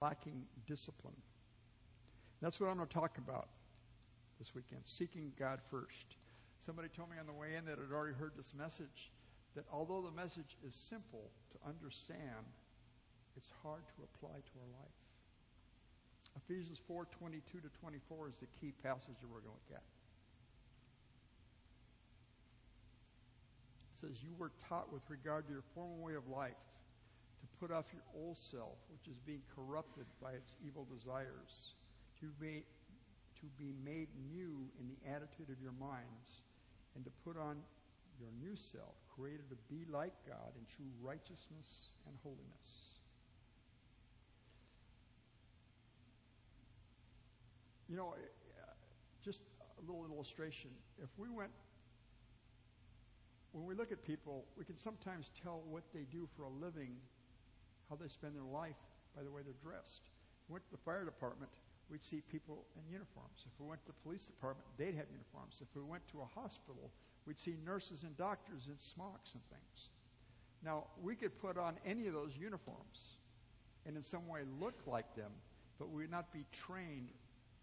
lacking discipline. That's what I'm going to talk about this weekend seeking God first. Somebody told me on the way in that had already heard this message that although the message is simple to understand, it's hard to apply to our life. Ephesians 4 22 to 24 is the key passage that we're going to look at. It says, You were taught with regard to your former way of life put off your old self, which is being corrupted by its evil desires, to be, to be made new in the attitude of your minds, and to put on your new self, created to be like God in true righteousness and holiness. You know, eh, eh, just a little illustration. If we went, when we look at people, we can sometimes tell what they do for a living, how they spend their life by the way they're dressed. If we went to the fire department, we'd see people in uniforms. If we went to the police department, they'd have uniforms. If we went to a hospital, we'd see nurses and doctors in smocks and things. Now, we could put on any of those uniforms and in some way look like them, but we would not be trained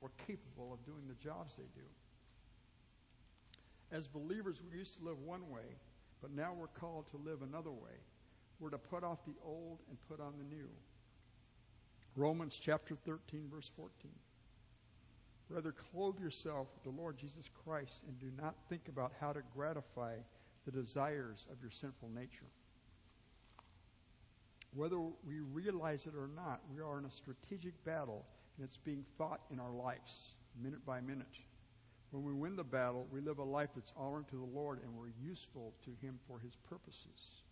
or capable of doing the jobs they do. As believers, we used to live one way, but now we're called to live another way. We're to put off the old and put on the new. Romans chapter 13, verse 14. Rather, clothe yourself with the Lord Jesus Christ and do not think about how to gratify the desires of your sinful nature. Whether we realize it or not, we are in a strategic battle and it's being fought in our lives, minute by minute. When we win the battle, we live a life that's honoring to the Lord and we're useful to Him for His purposes.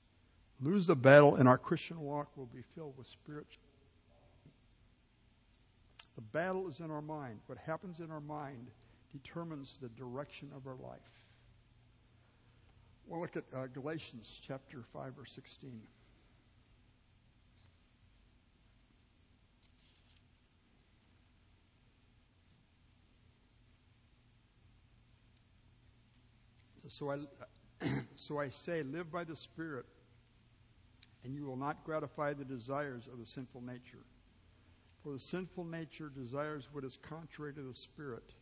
Lose the battle, and our Christian walk will be filled with spiritual. The battle is in our mind. What happens in our mind determines the direction of our life. We'll look at uh, Galatians chapter 5, or 16. So I, so I say, live by the Spirit, and you will not gratify the desires of the sinful nature. For the sinful nature desires what is contrary to the Spirit,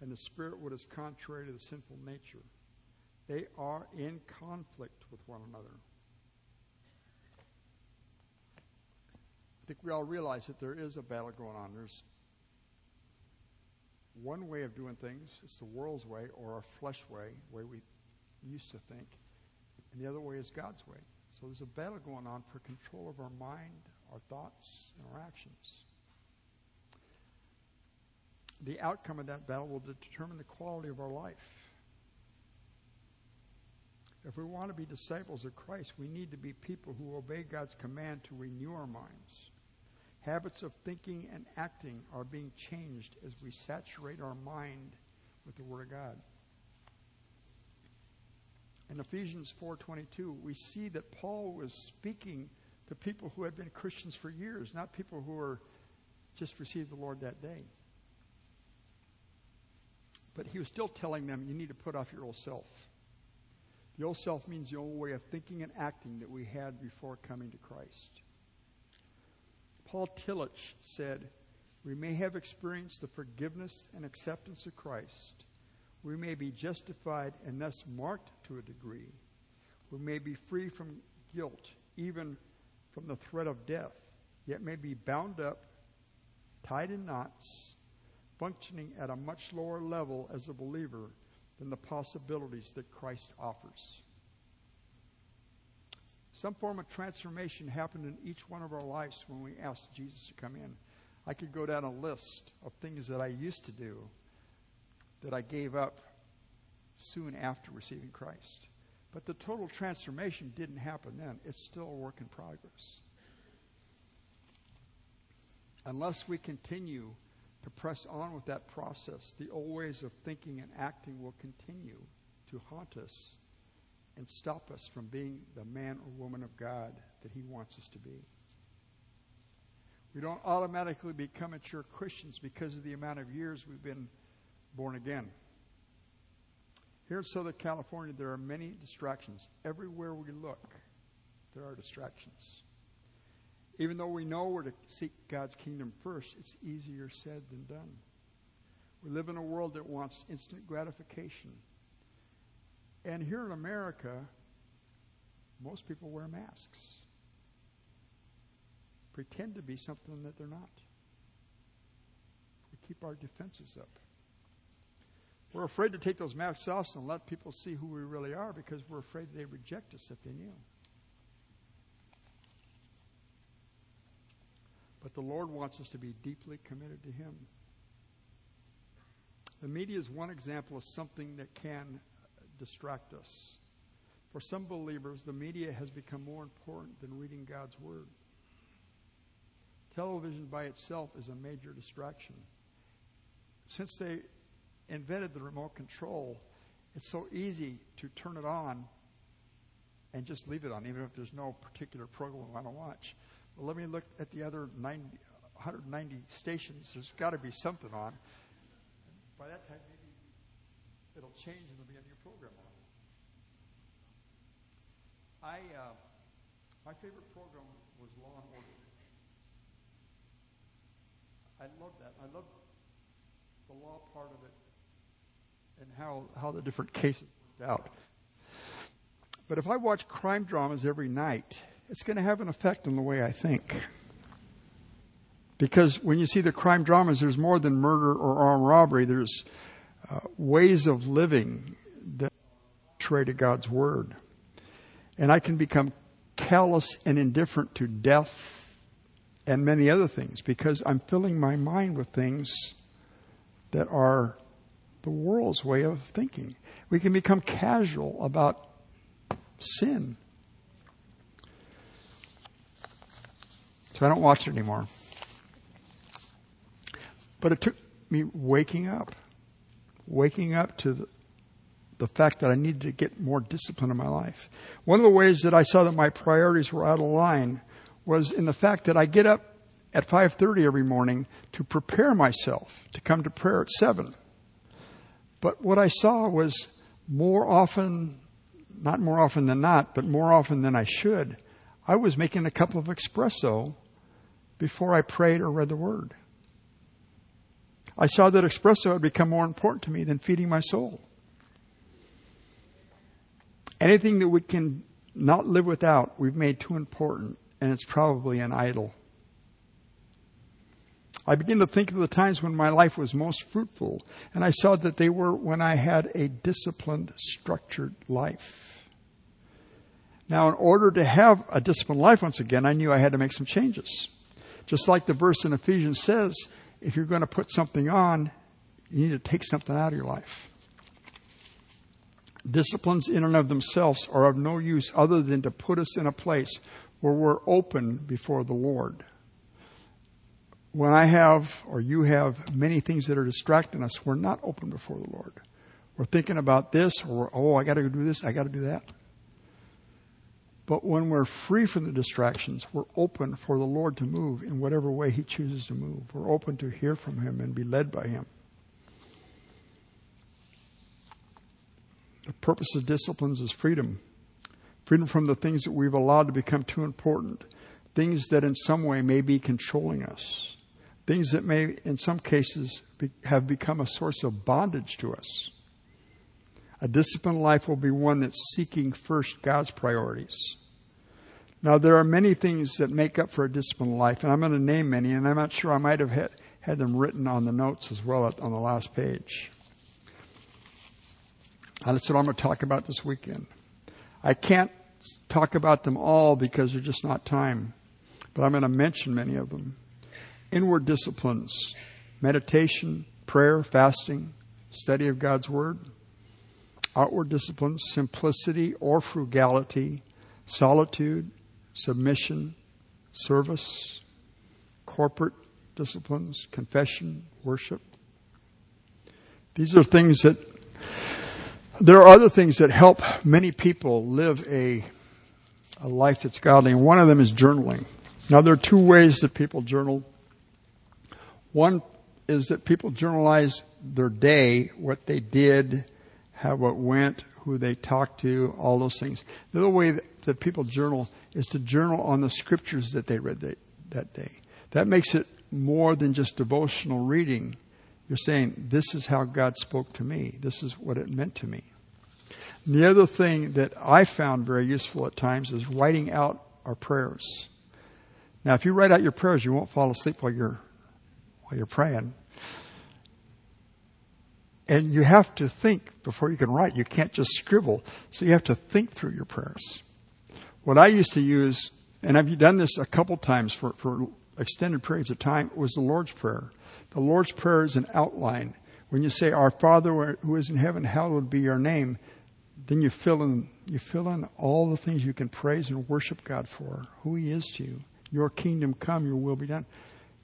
and the Spirit what is contrary to the sinful nature. They are in conflict with one another. I think we all realize that there is a battle going on. There's one way of doing things, it's the world's way or our flesh way, the way we used to think, and the other way is God's way. So there's a battle going on for control of our mind, our thoughts, and our actions. The outcome of that battle will determine the quality of our life. If we want to be disciples of Christ, we need to be people who obey God's command to renew our minds. Habits of thinking and acting are being changed as we saturate our mind with the Word of God. In Ephesians 4:22, we see that Paul was speaking to people who had been Christians for years, not people who were just received the Lord that day. But he was still telling them, you need to put off your old self. The old self means the old way of thinking and acting that we had before coming to Christ. Paul Tillich said, We may have experienced the forgiveness and acceptance of Christ. We may be justified and thus marked to a degree. We may be free from guilt, even from the threat of death, yet may be bound up, tied in knots, functioning at a much lower level as a believer than the possibilities that Christ offers. Some form of transformation happened in each one of our lives when we asked Jesus to come in. I could go down a list of things that I used to do that I gave up soon after receiving Christ. But the total transformation didn't happen then. It's still a work in progress. Unless we continue to press on with that process, the old ways of thinking and acting will continue to haunt us and stop us from being the man or woman of God that He wants us to be. We don't automatically become mature Christians because of the amount of years we've been born again. Here in Southern California, there are many distractions. Everywhere we look, there are distractions. Even though we know we're to seek God's kingdom first, it's easier said than done. We live in a world that wants instant gratification. And here in America, most people wear masks. Pretend to be something that they're not. We keep our defenses up. We're afraid to take those masks off and let people see who we really are because we're afraid they'd reject us if they knew. But the Lord wants us to be deeply committed to Him. The media is one example of something that can distract us. For some believers, the media has become more important than reading God's Word. Television by itself is a major distraction. Since they invented the remote control, it's so easy to turn it on and just leave it on, even if there's no particular program I want to watch. But let me look at the other 90, 190 stations. There's got to be something on. By that time, maybe it'll change and there'll be a new program on. I, uh, my favorite program was Law and Order. I love that. I love the law part of it and how, how the different cases worked out. But if I watch crime dramas every night, it's going to have an effect on the way I think. Because when you see the crime dramas, there's more than murder or armed robbery. There's uh, ways of living that contrary to God's word. And I can become callous and indifferent to death and many other things because I'm filling my mind with things that are the world's way of thinking. We can become casual about sin. So I don't watch it anymore. But it took me waking up, waking up to the, the fact that I needed to get more discipline in my life. One of the ways that I saw that my priorities were out of line was in the fact that I get up at 5:30 every morning to prepare myself to come to prayer at 7. But what I saw was more often, not more often than not, but more often than I should, I was making a cup of espresso before I prayed or read the word. I saw that espresso had become more important to me than feeding my soul. Anything that we can not live without, we've made too important, and it's probably an idol. I began to think of the times when my life was most fruitful, and I saw that they were when I had a disciplined, structured life. Now, in order to have a disciplined life once again, I knew I had to make some changes. Just like the verse in Ephesians says, if you're going to put something on, you need to take something out of your life. Disciplines in and of themselves are of no use other than to put us in a place where we're open before the Lord when I have or you have many things that are distracting us, we're not open before the Lord. We're thinking about this or, oh, I got to do this, I got to do that. But when we're free from the distractions, we're open for the Lord to move in whatever way He chooses to move. We're open to hear from Him and be led by Him. The purpose of disciplines is freedom freedom from the things that we've allowed to become too important, things that in some way may be controlling us things that may, in some cases, be, have become a source of bondage to us. A disciplined life will be one that's seeking first God's priorities. Now, there are many things that make up for a disciplined life, and I'm going to name many, and I'm not sure I might have had, had them written on the notes as well on the last page. And that's what I'm going to talk about this weekend. I can't talk about them all because there's just not time, but I'm going to mention many of them inward disciplines meditation, prayer, fasting, study of God's Word. Outward disciplines, simplicity or frugality, solitude, submission, service, corporate disciplines, confession, worship. These are things that, there are other things that help many people live a, a life that's godly, and one of them is journaling. Now, there are two ways that people journal. One is that people journalize their day, what they did, how it went, who they talked to, all those things. The other way that, people journal is to journal on the scriptures that they read that, that day. That makes it more than just devotional reading. You're saying, This is how God spoke to me. This is what it meant to me. And the other thing that I found very useful at times is writing out our prayers. Now, if you write out your prayers, you won't fall asleep while you're while you're praying. And you have to think before you can write. You can't just scribble. So you have to think through your prayers. What I used to use, and I've done this a couple times for, for extended periods of time, was the Lord's Prayer. The Lord's Prayer is an outline. When you say, Our Father who is in heaven, hallowed be your name, then you fill in you fill in all the things you can praise and worship God for, who He is to you. Your kingdom come, your will be done.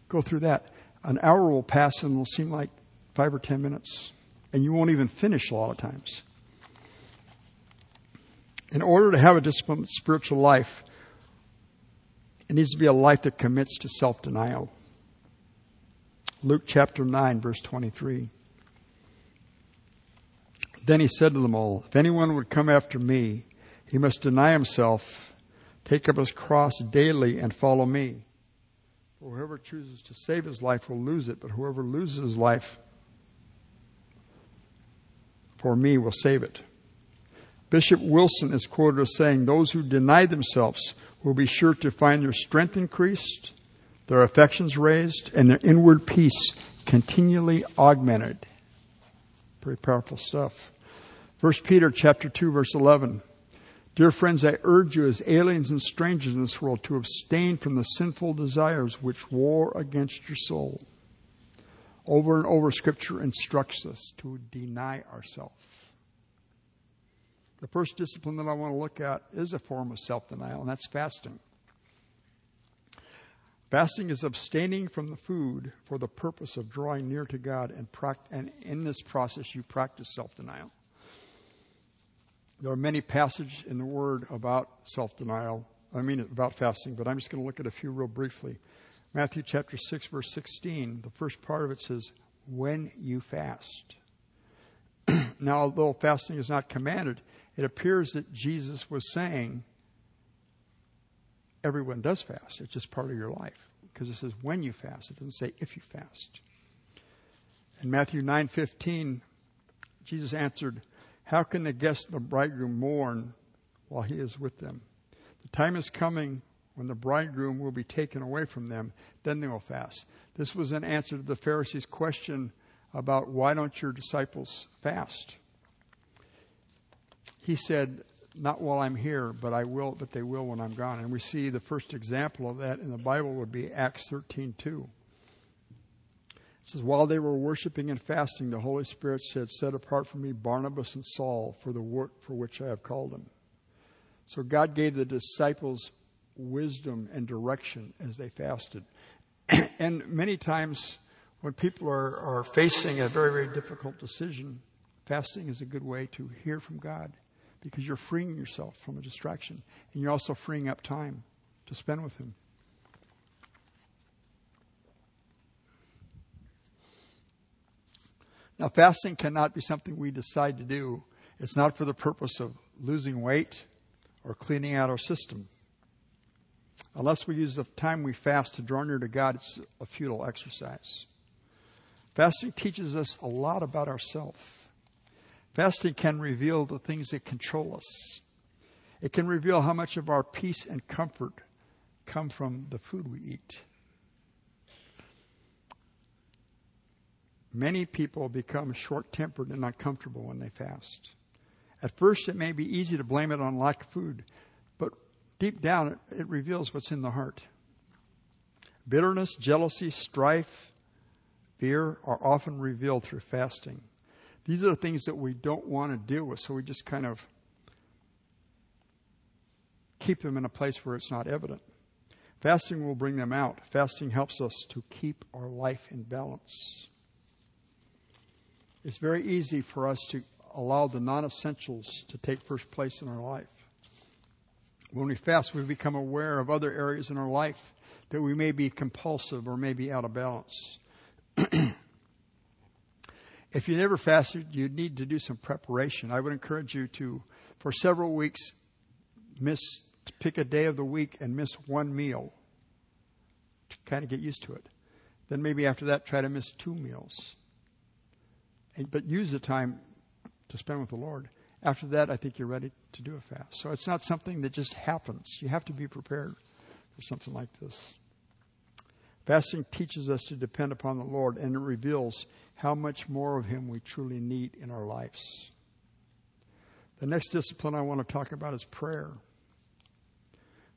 Go through that. An hour will pass and it'll seem like five or ten minutes. And you won't even finish a lot of times. In order to have a disciplined spiritual life, it needs to be a life that commits to self denial. Luke chapter 9, verse 23. Then he said to them all, If anyone would come after me, he must deny himself, take up his cross daily, and follow me. For whoever chooses to save his life will lose it, but whoever loses his life for me will save it. Bishop Wilson is quoted as saying, Those who deny themselves will be sure to find their strength increased, their affections raised, and their inward peace continually augmented. Pretty powerful stuff. 1 Peter chapter 2 verse 11. Dear friends, I urge you as aliens and strangers in this world to abstain from the sinful desires which war against your soul. Over and over, Scripture instructs us to deny ourselves. The first discipline that I want to look at is a form of self denial, and that's fasting. Fasting is abstaining from the food for the purpose of drawing near to God, and, in this process, you practice self denial. There are many passages in the Word about self denial, I mean about fasting, but I'm just going to look at a few real briefly. Matthew chapter 6, verse 16, the first part of it says, When you fast. now, although fasting is not commanded, it appears that Jesus was saying everyone does fast. It's just part of your life. Because it says when you fast. It doesn't say if you fast. In Matthew 9:15, Jesus answered, "How can the guests of the bridegroom mourn while he is with them? The time is coming when the bridegroom will be taken away from them, then they will fast." This was an answer to the Pharisees' question about why don't your disciples fast? he said, Not while I'm here, but I will, but they will when I'm gone. And we see the first example of that in the Bible would be Acts 13 2. It says, While they were worshiping and fasting, the Holy Spirit said, Set apart for me Barnabas and Saul for the work for which I have called them. So God gave the disciples wisdom and direction as they fasted. and many times when people are, are facing a very, very difficult decision, fasting is a good way to hear from God because you're freeing yourself from a distraction and you're also freeing up time to spend with Him. Now, fasting cannot be something we decide to do. It's not for the purpose of losing weight or cleaning out our system. Unless we use the time we fast to draw near to God, it's a futile exercise. Fasting teaches us a lot about ourselves. Fasting can reveal the things that control us. It can reveal how much of our peace and comfort come from the food we eat. Many people become short tempered and uncomfortable when they fast. At first, it may be easy to blame it on lack of food, but deep down, it, it reveals what's in the heart. Bitterness, jealousy, strife, fear are often revealed through fasting. These are the things that we don't want to deal with, so we just kind of keep them in a place where it's not evident. Fasting will bring them out. Fasting helps us to keep our life in balance. It's very easy for us to allow the non essentials to take first place in our life. When we fast, we become aware of other areas in our life that we may be compulsive or may be out of balance. If you never fasted, you need to do some preparation. I would encourage you to, for several weeks, miss, pick a day of the week and miss one meal to kind of get used to it. Then maybe after that, try to miss two meals. But use the time to spend with the Lord. After that, I think you're ready to do a fast. So it's not something that just happens. You have to be prepared for something like this. Fasting teaches us to depend upon the Lord and it reveals how much more of Him we truly need in our lives. The next discipline I want to talk about is prayer.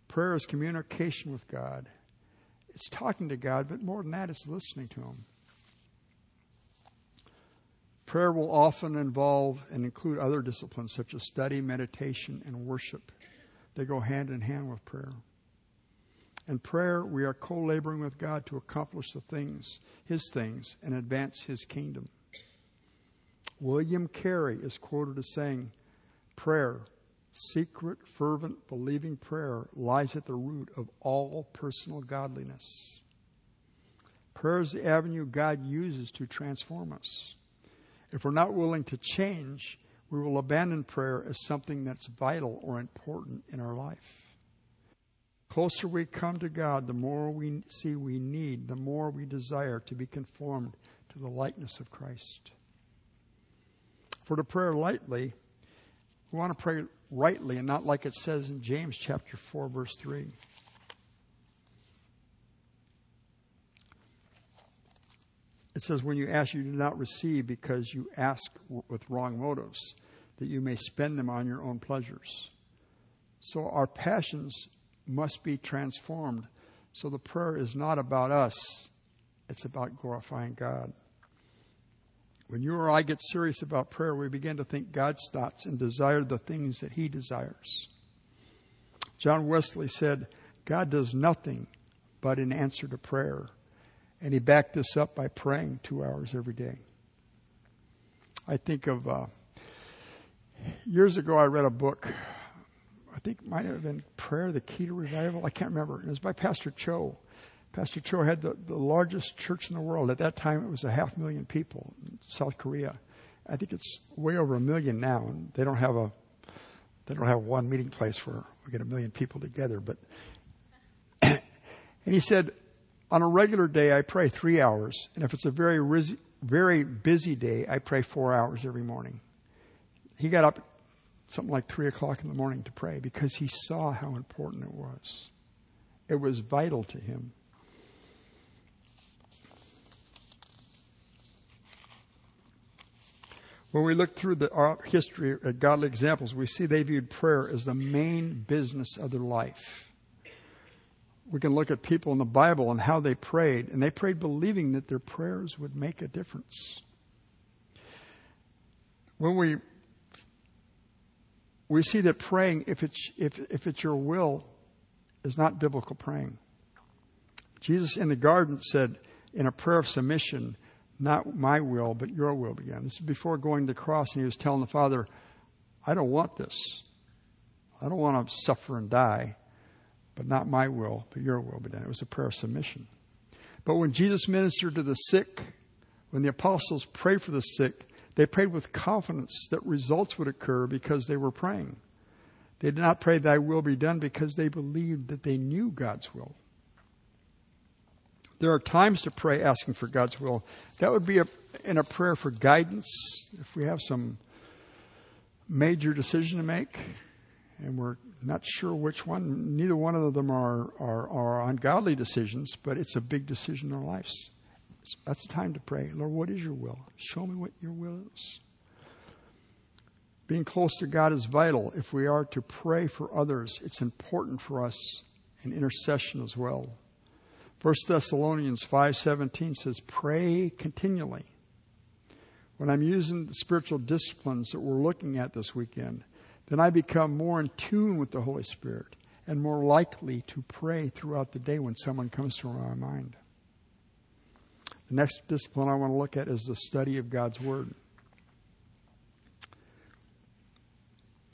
Prayer is communication with God. It's talking to God, but more than that, it's listening to Him. Prayer will often involve and include other disciplines such as study, meditation, and worship. They go hand in hand with prayer. In prayer, we are co laboring with God to accomplish the things, His things, and advance His kingdom. William Carey is quoted as saying, Prayer, secret, fervent, believing prayer, lies at the root of all personal godliness. Prayer is the avenue God uses to transform us. If we're not willing to change, we will abandon prayer as something that's vital or important in our life. Closer we come to God, the more we see we need, the more we desire to be conformed to the likeness of Christ. For to pray lightly, we want to pray rightly and not like it says in James chapter 4 verse 3. It says, When you ask, you do not receive because you ask with wrong motives, that you may spend them on your own pleasures. So our passions must be transformed. So the prayer is not about us, it's about glorifying God. When you or I get serious about prayer, we begin to think God's thoughts and desire the things that He desires. John Wesley said, God does nothing but in answer to prayer. And he backed this up by praying two hours every day. I think of uh, years ago, I read a book. I think it might have been Prayer, the Key to Revival. I can't remember. It was by Pastor Cho. Pastor Cho had the, the largest church in the world. At that time, it was a half million people in South Korea. I think it's way over a million now, and they don't have a they don't have one meeting place where we get a million people together. But and he said on a regular day, I pray three hours, and if it's a very very busy day, I pray four hours every morning. He got up something like three o'clock in the morning to pray because he saw how important it was. It was vital to him. When we look through the uh, history of godly examples, we see they viewed prayer as the main business of their life we can look at people in the Bible and how they prayed, and they prayed believing that their prayers would make a difference. When we we see that praying, if it's if if it's your will, is not biblical praying. Jesus in the garden said in a prayer of submission, not my will, but your will be done. This is before going to the cross, and he was telling the Father, I don't want this. I don't want to suffer and die but not my will, but your will be done. It was a prayer of submission. But when Jesus ministered to the sick, when the apostles prayed for the sick, they prayed with confidence that results would occur because they were praying. They did not pray, Thy will be done, because they believed that they knew God's will. There are times to pray asking for God's will. That would be a, in a prayer for guidance if we have some major decision to make and we're not sure which one. Neither one of them are, are, are ungodly decisions, but it's a big decision in our lives. That's time to pray. Lord, what is your will? Show me what your will is. Being close to God is vital. If we are to pray for others, it's important for us in intercession as well. 1 Thessalonians 5:17 says, "Pray continually." When I'm using the spiritual disciplines that we're looking at this weekend, then I become more in tune with the Holy Spirit and more likely to pray throughout the day when someone comes to my mind. The next discipline I want to look at is the study of God's Word.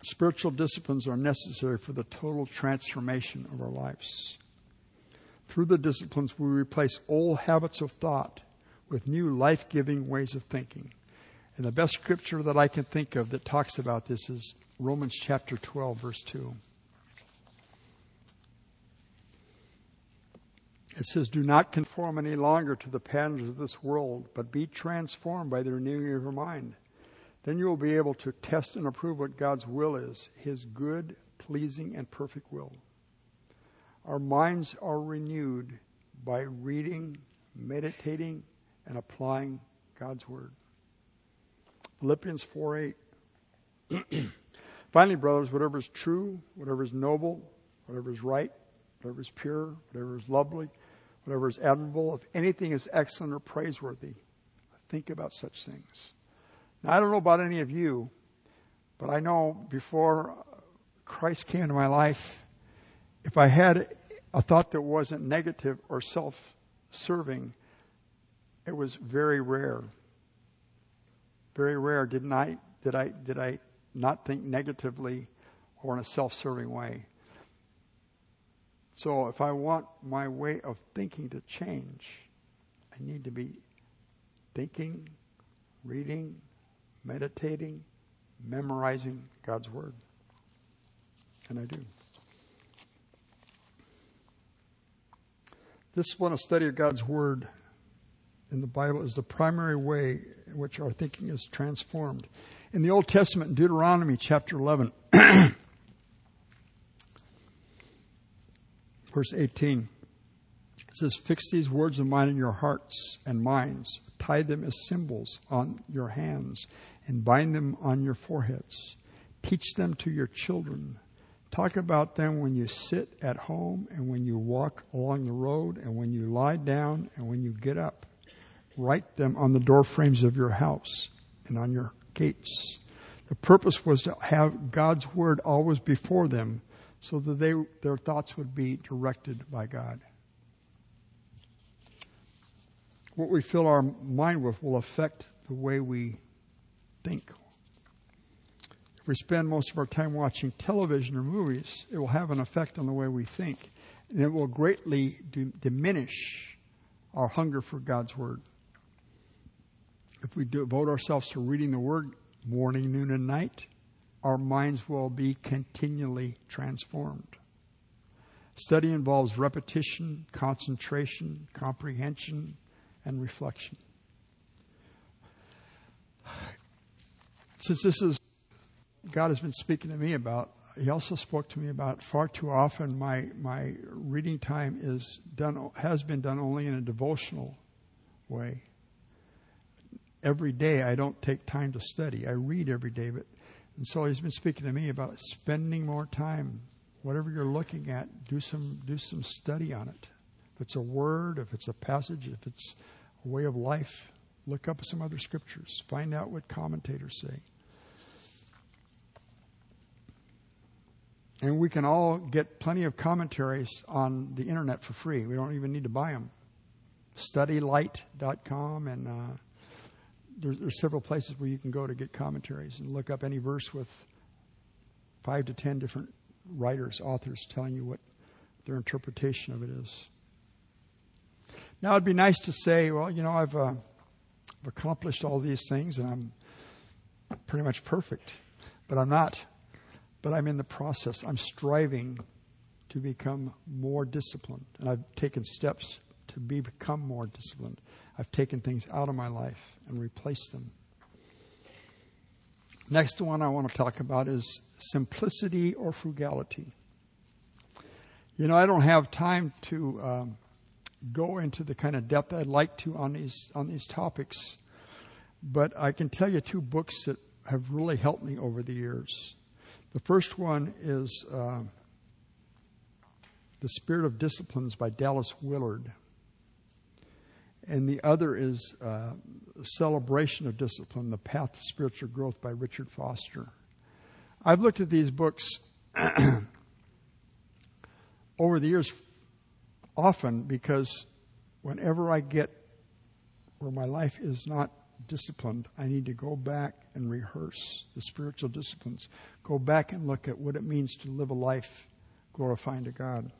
Spiritual disciplines are necessary for the total transformation of our lives. Through the disciplines, we replace old habits of thought with new life giving ways of thinking. And the best scripture that I can think of that talks about this is Romans chapter 12, verse 2. It says, Do not conform any longer to the patterns of this world, but be transformed by the renewing of your mind. Then you will be able to test and approve what God's will is, His good, pleasing, and perfect will. Our minds are renewed by reading, meditating, and applying God's Word. Philippians 4 8. Finally, brothers, whatever is true, whatever is noble, whatever is right, whatever is pure, whatever is lovely, whatever is admirable, if anything is excellent or praiseworthy, think about such things. Now, I don't know about any of you, but I know before Christ came into my life, if I had a thought that wasn't negative or self serving, it was very rare. Very rare. Didn't I did I did I not think negatively or in a self serving way? So if I want my way of thinking to change, I need to be thinking, reading, meditating, memorizing God's Word. And I do. This one, of study of God's Word in the Bible is the primary way in which our thinking is transformed. In the Old Testament, in Deuteronomy chapter 11, verse 18, it says, Fix these words of mine in your hearts and minds, tie them as symbols on your hands, and bind them on your foreheads. Teach them to your children. Talk about them when you sit at home and when you walk along the road and when you lie down and when you get up. Write them on the door frames of your house and on your gates. The purpose was to have God's word always before them so that they, their thoughts would be directed by God. What we fill our mind with will affect the way we think. If we spend most of our time watching television or movies, it will have an effect on the way we think. And it will greatly do, diminish our hunger for God's Word. If we devote ourselves to reading the Word morning, noon, and night, our minds will be continually transformed. Study involves repetition, concentration, comprehension, and reflection. Since this is God has been speaking to me about, He also spoke to me about far too often my my reading time is done has been done only in a devotional way. Every day I don't take time to study. I read every day, but and so he's been speaking to me about spending more time. Whatever you're looking at, do some do some study on it. If it's a word, if it's a passage, if it's a way of life, look up some other scriptures. Find out what commentators say. And we can all get plenty of commentaries on the internet for free. We don't even need to buy them. StudyLight.com and uh, there's, there's several places where you can go to get commentaries and look up any verse with five to ten different writers, authors telling you what their interpretation of it is. Now, it'd be nice to say, well, you know, I've, uh, I've accomplished all these things and I'm pretty much perfect, but I'm not. But I'm in the process. I'm striving to become more disciplined, and I've taken steps to be, become more disciplined. I've taken things out of my life and replaced them. Next one I want to talk about is simplicity or frugality. You know, I don't have time to um, go into the kind of depth I'd like to on these on these topics, but I can tell you two books that have really helped me over the years. The first one is uh, The Spirit of Disciplines by Dallas Willard and the other is uh, Celebration of Discipline The Path to Spiritual Growth by Richard Foster. I've looked at these books over the years often because whenever I get where my life is not disciplined, I need to go back and rehearse the spiritual disciplines. Go back and look at what it means to live a life glorifying to God.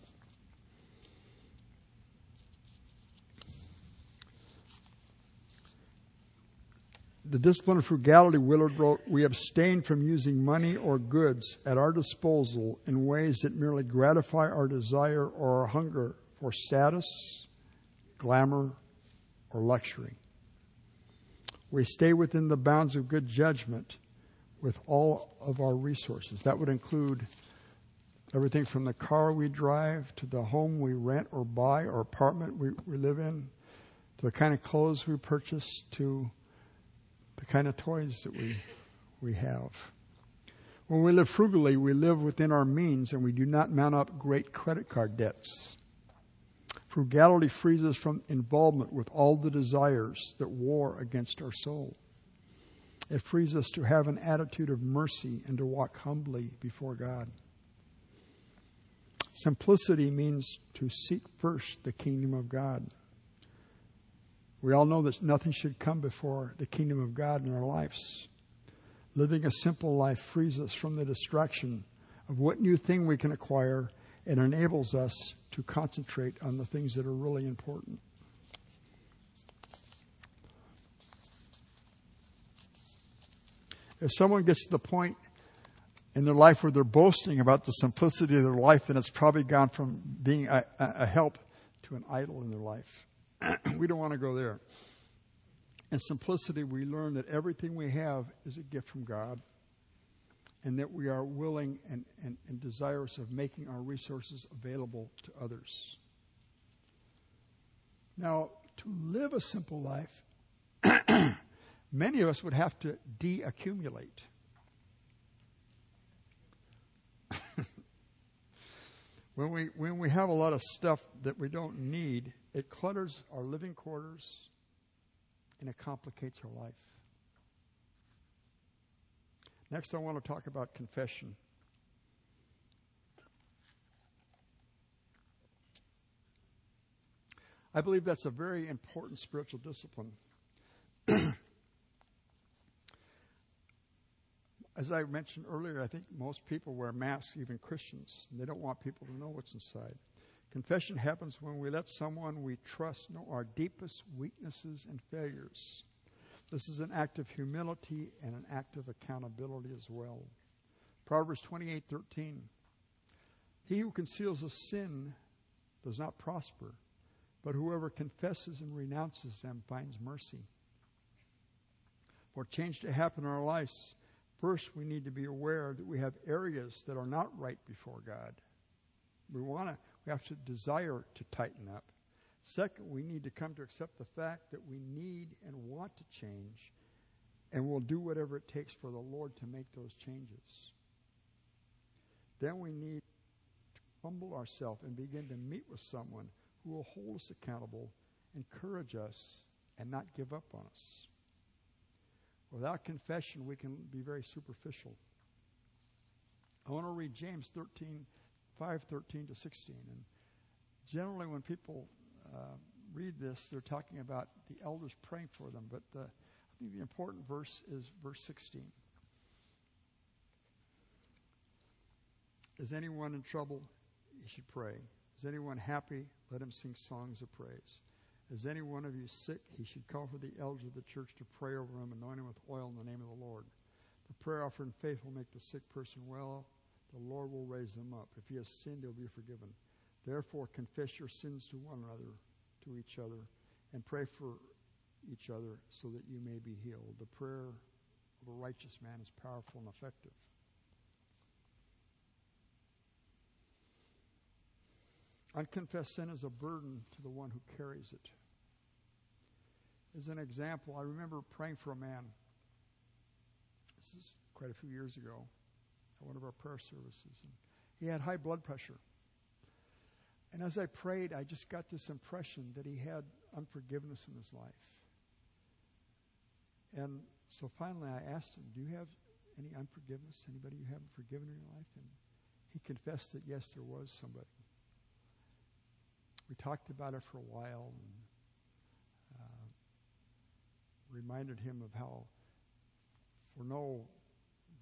The Discipline of Frugality, Willard wrote, We abstain from using money or goods at our disposal in ways that merely gratify our desire or our hunger for status, glamour, or luxury. We stay within the bounds of good judgment with all of our resources. That would include everything from the car we drive to the home we rent or buy or apartment we, we live in to the kind of clothes we purchase to the kind of toys that we, we have. When we live frugally, we live within our means and we do not mount up great credit card debts. Frugality frees us from involvement with all the desires that war against our soul. It frees us to have an attitude of mercy and to walk humbly before God. Simplicity means to seek first the kingdom of God. We all know that nothing should come before the kingdom of God in our lives. Living a simple life frees us from the distraction of what new thing we can acquire and enables us to concentrate on the things that are really important. If someone gets to the point in their life where they're boasting about the simplicity of their life, then it's probably gone from being a, a help to an idol in their life. we don't want to go there. In simplicity, we learn that everything we have is a gift from God and that we are willing and, and, and desirous of making our resources available to others. Now, to live a simple life, many of us would have to de-accumulate. When we when we have a lot of stuff that we don't need, it clutters our living quarters and it complicates our life. Next, I want to talk about confession. I believe that's a very important spiritual discipline. As I mentioned earlier, I think most people wear masks, even Christians, they don't want people to know what's inside. Confession happens when we let someone we trust know our deepest weaknesses and failures. This is an act of humility and an act of accountability as well. Proverbs 28:13 He who conceals a sin does not prosper, but whoever confesses and renounces them finds mercy. For change to happen in our lives, first we need to be aware that we have areas that are not right before God. We want to we have to desire to tighten up. Second, we need to come to accept the fact that we need and want to change, and we'll do whatever it takes for the Lord to make those changes. Then we need to humble ourselves and begin to meet with someone who will hold us accountable, encourage us, and not give up on us. Without confession, we can be very superficial. I want to read James 13 5:13 to 16. And generally, when people uh, read this, they're talking about the elders praying for them. But the, I think the important verse is verse 16. Is anyone in trouble? He should pray. Is anyone happy? Let him sing songs of praise. Is any one of you sick? He should call for the elders of the church to pray over him, anoint him with oil in the name of the Lord. The prayer offered in faith will make the sick person well the Lord will raise them up. If he has sinned, he'll be forgiven. Therefore, confess your sins to one another, to each other, and pray for each other so that you may be healed. The prayer of a righteous man is powerful and effective. Unconfessed sin is a burden to the one who carries it. As an example, I remember praying for a man. This is quite a few years ago at one of our prayer services. And he had high blood pressure. And as I prayed, I just got this impression that he had unforgiveness in his life. And so finally I asked him, Do you have any unforgiveness? Anybody you haven't forgiven in your life? And he confessed that yes, there was somebody. We talked about it for a while and uh, reminded him of how, for no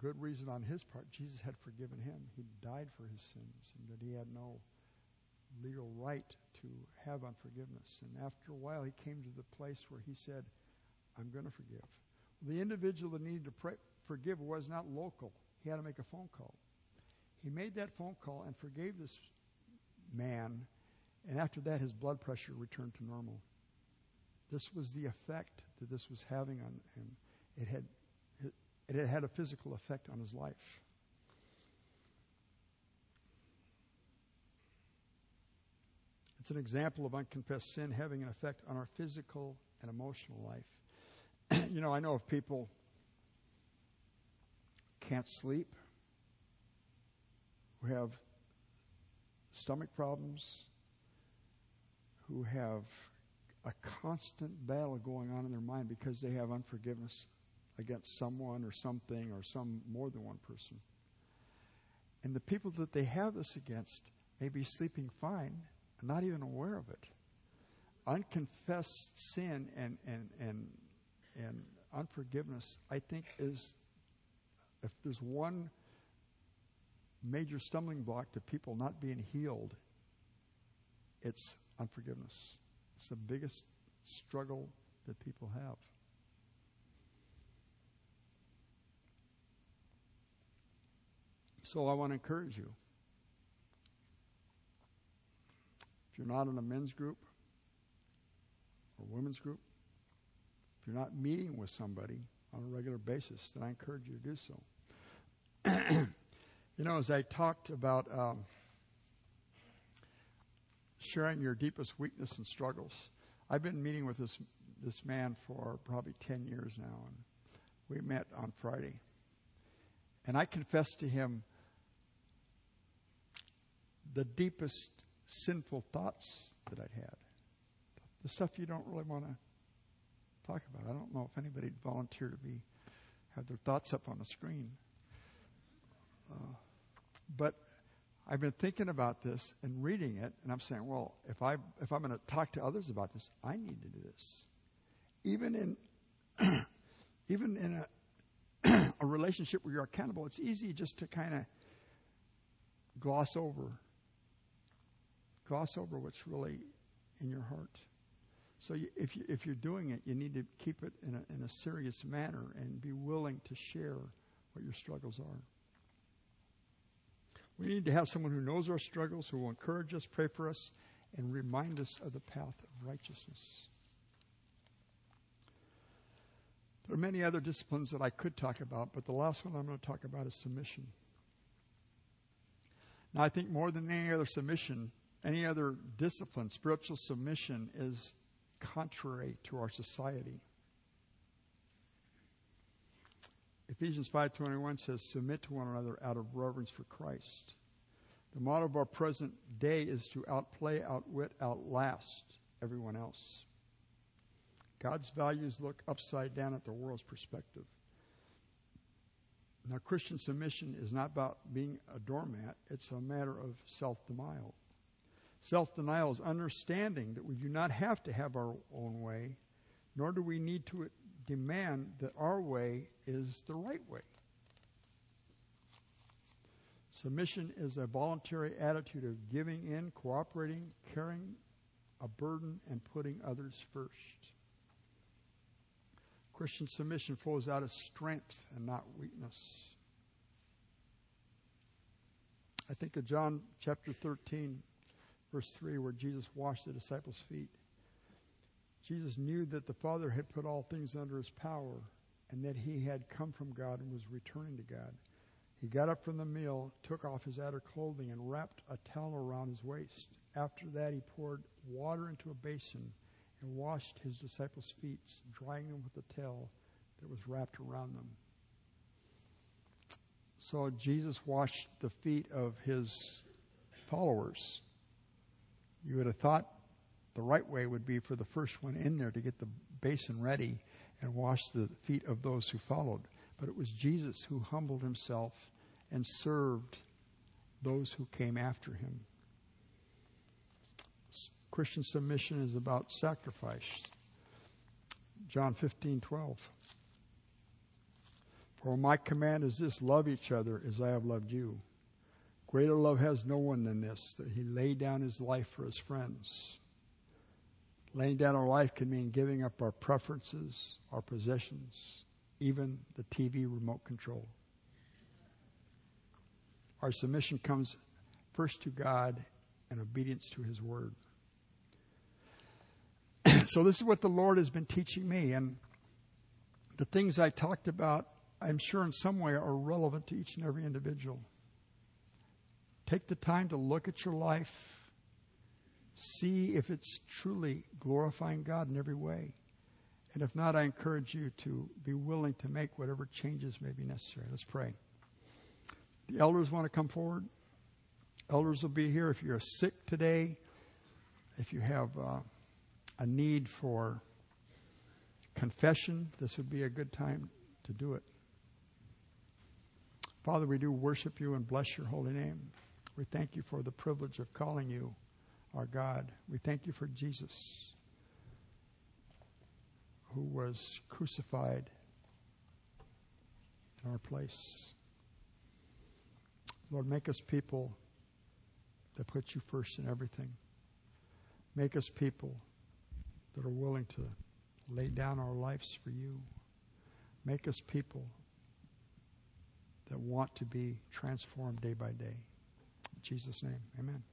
good reason on his part, Jesus had forgiven him. He died for his sins, and that he had no legal right to have unforgiveness. And after a while, he came to the place where he said, I'm going to forgive. The individual that needed to pray, forgive was not local. He had to make a phone call. He made that phone call and forgave this man, And after that, his blood pressure returned to normal. This was the effect that this was having on him. It had, it, had had a physical effect on his life. It's an example of unconfessed sin having an effect on our physical and emotional life. you know, I know of people can't sleep, who have stomach problems, who have a constant battle going on in their mind because they have unforgiveness against someone or something or some more than one person. And the people that they have this against may be sleeping fine and not even aware of it. Unconfessed sin and, and, and, and unforgiveness, I think, is if there's one major stumbling block to people not being healed, it's unforgiveness. It's the biggest struggle that people have. So I want to encourage you. If you're not in a men's group or women's group, if you're not meeting with somebody on a regular basis, then I encourage you to do so. you know, as I talked about um, sharing your deepest weakness and struggles. I've been meeting with this this man for probably ten years now, and we met on Friday. And I confessed to him the deepest sinful thoughts that I'd had. The stuff you don't really want to talk about. I don't know if anybody'd volunteer to be have their thoughts up on the screen. Uh, but I've been thinking about this and reading it, and I'm saying, well, if I if I'm going to talk to others about this, I need to do this. Even in even in a a relationship where you're accountable, it's easy just to kind of gloss over gloss over what's really in your heart. So you, if you, if you're doing it, you need to keep it in a, in a serious manner and be willing to share what your struggles are. We need to have someone who knows our struggles, who will encourage us, pray for us, and remind us of the path of righteousness. There are many other disciplines that I could talk about, but the last one I'm going to talk about is submission. Now, I think more than any other submission, any other discipline, spiritual submission is contrary to our society. Ephesians 5:21 says submit to one another out of reverence for Christ. The motto of our present day is to outplay, outwit, outlast everyone else. God's values look upside down at the world's perspective. Now, Christian submission is not about being a doormat, it's a matter of self denial. Self denial is understanding that we do not have to have our own way, nor do we need to demand that our way is the right way. Submission is a voluntary attitude of giving in, cooperating, carrying a burden, and putting others first. Christian submission flows out of strength and not weakness. I think of John chapter 13, verse 3, where Jesus washed the disciples' feet. Jesus knew that the Father had put all things under his power and that he had come from God and was returning to God. He got up from the meal, took off his outer clothing, and wrapped a towel around his waist. After that, he poured water into a basin and washed his disciples' feet, drying them with the towel that was wrapped around them. So Jesus washed the feet of his followers. You would have thought the right way would be for the first one in there to get the basin ready and washed the feet of those who followed. But it was Jesus who humbled himself and served those who came after him. Christian submission is about sacrifice. John 15, 12. For my command is this love each other as I have loved you. Greater love has no one than this, that he laid down his life for his friends. Laying down our life can mean giving up our preferences, our possessions, even the TV remote control. Our submission comes first to God and obedience to His Word. so this is what the Lord has been teaching me. And the things I talked about, I'm sure in some way are relevant to each and every individual. Take the time to look at your life, see if it's truly glorifying God in every way. And if not, I encourage you to be willing to make whatever changes may be necessary. Let's pray. The elders want to come forward. Elders will be here if you're sick today, if you have uh, a need for confession, this would be a good time to do it. Father, we do worship you and bless your holy name. We thank you for the privilege of calling you our God. We thank you for Jesus, who was crucified in our place. Lord, make us people that put you first in everything. Make us people that are willing to lay down our lives for you. Make us people that want to be transformed day by day. In Jesus' name, amen.